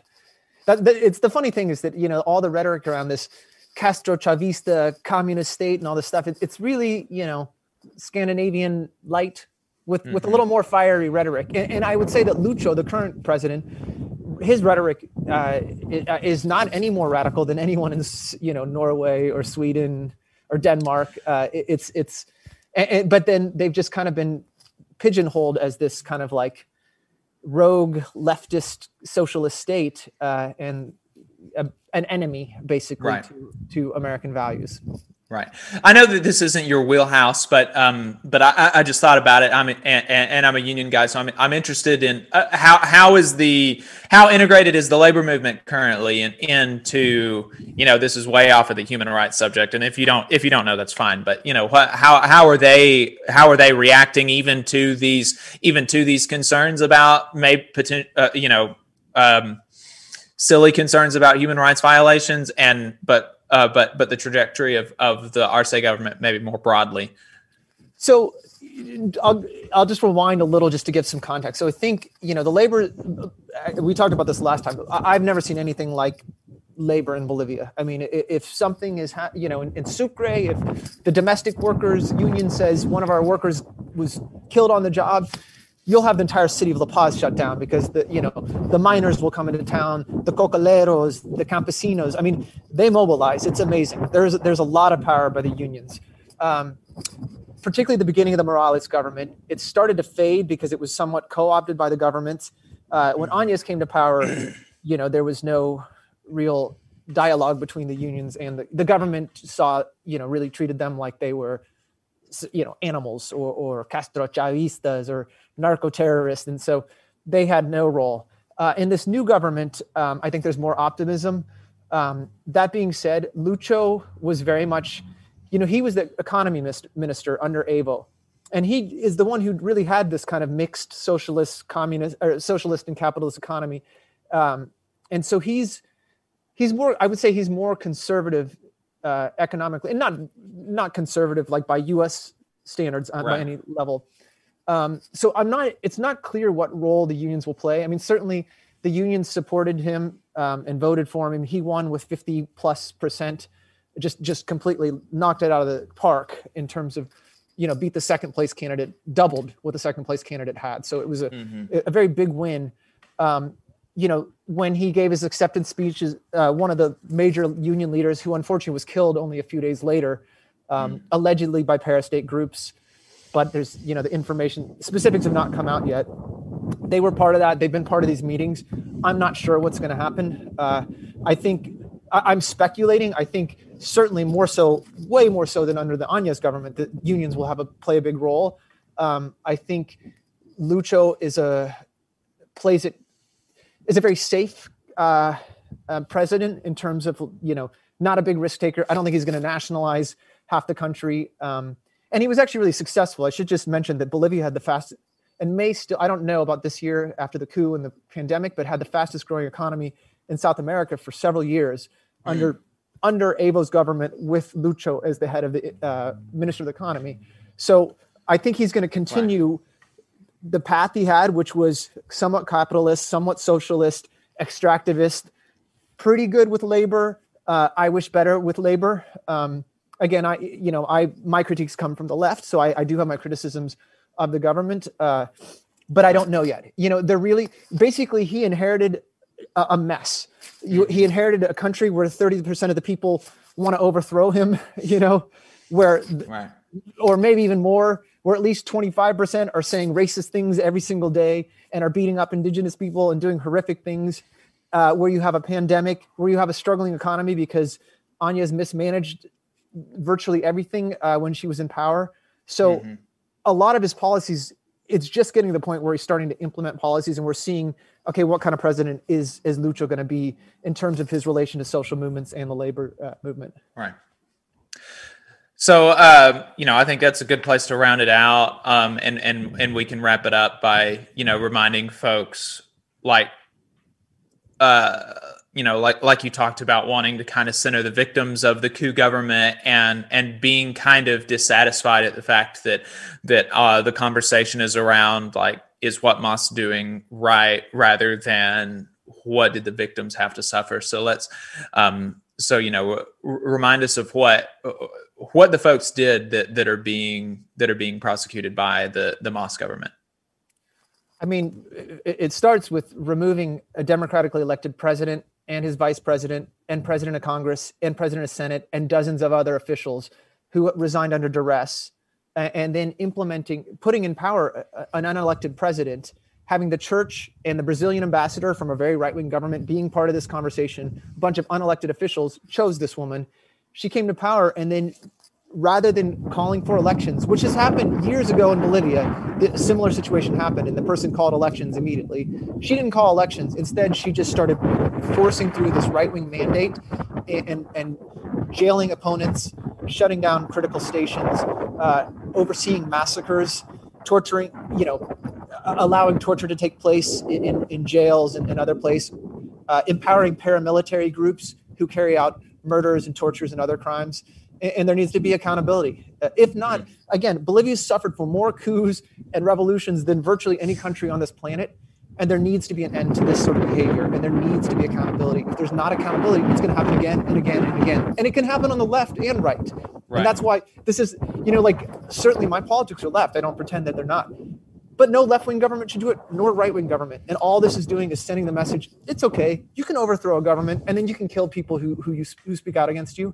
[SPEAKER 2] That, it's the funny thing is that you know all the rhetoric around this Castro Chavista communist state and all this stuff. it's really you know Scandinavian light with mm-hmm. with a mm-hmm. little more fiery rhetoric. And, and, I would say that Lucho, the current president, his rhetoric uh, is not any more radical than anyone in you know Norway or Sweden or Denmark. Uh, it's it's, and, but then they've just kind of been pigeonholed as this kind of like rogue leftist socialist state uh, and a, an enemy basically right. to, to American values.
[SPEAKER 1] Right. I know that this isn't your wheelhouse, but um, but I, I just thought about it. I'm and, and I'm a union guy, so I'm I'm interested in uh, how how is the how integrated is the labor movement currently in, into you know this is way off of the human rights subject, and if you don't if you don't know that's fine, but you know what how how are they how are they reacting even to these even to these concerns about maybe potential uh, you know um, silly concerns about human rights violations and but uh, but but the trajectory of of the Arce government maybe more broadly.
[SPEAKER 2] So I'll I'll just rewind a little just to give some context. So I think you know the labor. We talked about this last time. I've never seen anything like labor in Bolivia. I mean, if something is, ha- you know, in, in, Sucre, if the domestic workers union says one of our workers was killed on the job, you'll have the entire city of La Paz shut down because the, you know, the miners will come into town, the cocaleros, the campesinos. I mean, they mobilize. It's amazing. There's there's a lot of power by the unions. Um, particularly the beginning of the Morales government, it started to fade because it was somewhat co-opted by the government. Uh, when Áñez came to power, you know, there was no real dialogue between the unions and the, the government saw, you know, really treated them like they were, you know, animals or, or Castro Chavistas or narco terrorists. And so they had no role. Uh, in this new government, um, I think there's more optimism. Um, that being said, Lucho was very much, you know, he was the economy minister under Evo, And he is the one who really had this kind of mixed socialist, communist, or socialist and capitalist economy. Um, and so he's he's more i would say he's more conservative uh, economically and not not conservative like by us standards right. by any level. Um, so i'm not it's not clear what role the unions will play. I mean certainly the unions supported him um, and voted for him. He won with 50 plus percent just just completely knocked it out of the park in terms of you know beat the second place candidate doubled what the second place candidate had. So it was a, mm-hmm. a very big win. Um, you know, when he gave his acceptance speech, uh, one of the major union leaders, who unfortunately was killed only a few days later, um, mm. allegedly by parastate groups, but there's, you know, the information specifics have not come out yet. They were part of that. They've been part of these meetings. I'm not sure what's going to happen. Uh, I think I, am speculating. I think certainly more so, way more so than under the Áñez government, that unions will have a play a big role. Um, I think Lucho is a plays it is a very safe uh, uh, president in terms of you know not a big risk taker. I don't think he's going to nationalize half the country. Um, and he was actually really successful. I should just mention that Bolivia had the fastest and may still I don't know about this year after the coup and the pandemic, but had the fastest growing economy in South America for several years mm. under under Evo's government with Lucho as the head of the uh, minister of the economy. So I think he's going to continue. Right the path he had, which was somewhat capitalist, somewhat socialist, extractivist, pretty good with labor. Uh, I wish better with labor. Um, again, I you know I my critiques come from the left, so I, I do have my criticisms of the government, uh, but I don't know yet. You know, they're really basically he inherited a, a mess. You, he inherited a country where thirty percent of the people want to overthrow him. You know, where right. or maybe even more where at least 25% are saying racist things every single day and are beating up indigenous people and doing horrific things, uh, where you have a pandemic, where you have a struggling economy because Áñez mismanaged virtually everything uh, when she was in power. So mm-hmm. a lot of his policies, it's just getting to the point where he's starting to implement policies and we're seeing, okay, what kind of president is, is Lucho going to be in terms of his relation to social movements and the labor uh, movement?
[SPEAKER 1] Right. So uh, you know, I think that's a good place to round it out, um, and and and we can wrap it up by you know reminding folks like, uh, you know, like like you talked about wanting to kind of center the victims of the coup government and and being kind of dissatisfied at the fact that that uh, the conversation is around like is what MAS doing right rather than what did the victims have to suffer. So let's um, so you know r- remind us of what what the folks did that that are being that are being prosecuted by the the Mas government.
[SPEAKER 2] I mean, it starts with removing a democratically elected president and his vice president and president of Congress and president of Senate and dozens of other officials who resigned under duress, and then implementing, putting in power an unelected president having the church and the Brazilian ambassador from a very right wing government being part of this conversation. A bunch of unelected officials chose this woman. She came to power, and then rather than calling for elections, which has happened years ago in Bolivia, a similar situation happened, and the person called elections immediately. She didn't call elections. Instead, she just started forcing through this right wing mandate and, and, and, jailing opponents, shutting down critical stations, uh, overseeing massacres, torturing, you know, allowing torture to take place in, in, in jails and, and other places, uh, empowering paramilitary groups who carry out murders and tortures and other crimes. And, and there needs to be accountability. Uh, if not, again, Bolivia's suffered from more coups and revolutions than virtually any country on this planet. And there needs to be an end to this sort of behavior, and there needs to be accountability. If there's not accountability, it's going to happen again and again and again. And it can happen on the left and right. right. And that's why this is, you know, like certainly my politics are left. I don't pretend that they're not. But no left wing government should do it, nor right wing government. And all this is doing is sending the message it's okay. You can overthrow a government, and then you can kill people who, who, you, who speak out against you.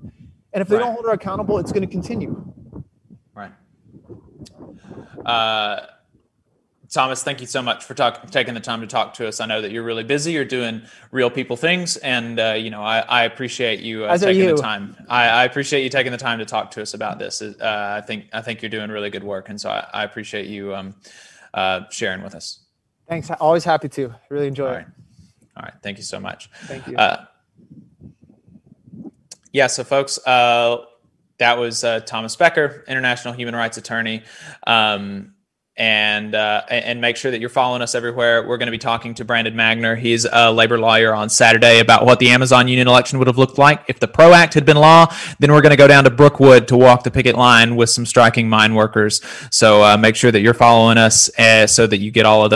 [SPEAKER 2] And if they right. don't hold her accountable, it's going to continue.
[SPEAKER 1] Right. Uh, Thomas, thank you so much for talk, taking the time to talk to us. I know that you're really busy. You're doing real people things, and uh, you know I, I appreciate you uh, taking you. the time. I, I, appreciate you taking the time to talk to us about this. Uh, I think I think you're doing really good work, and so I, I appreciate you um, uh, sharing with us.
[SPEAKER 2] Thanks. Always happy to. Really enjoy
[SPEAKER 1] All
[SPEAKER 2] it.
[SPEAKER 1] All right. Thank you so much.
[SPEAKER 2] Thank you. Uh,
[SPEAKER 1] yeah. So, folks, uh, that was Thomas Becker, international human rights attorney. Um, and uh, and make sure that you're following us everywhere. We're going to be talking to Brandon Magner. He's a labor lawyer on Saturday about what the Amazon union election would have looked like if the PRO Act had been law. Then we're going to go down to Brookwood to walk the picket line with some striking mine workers. So uh, make sure that you're following us uh, so that you get all of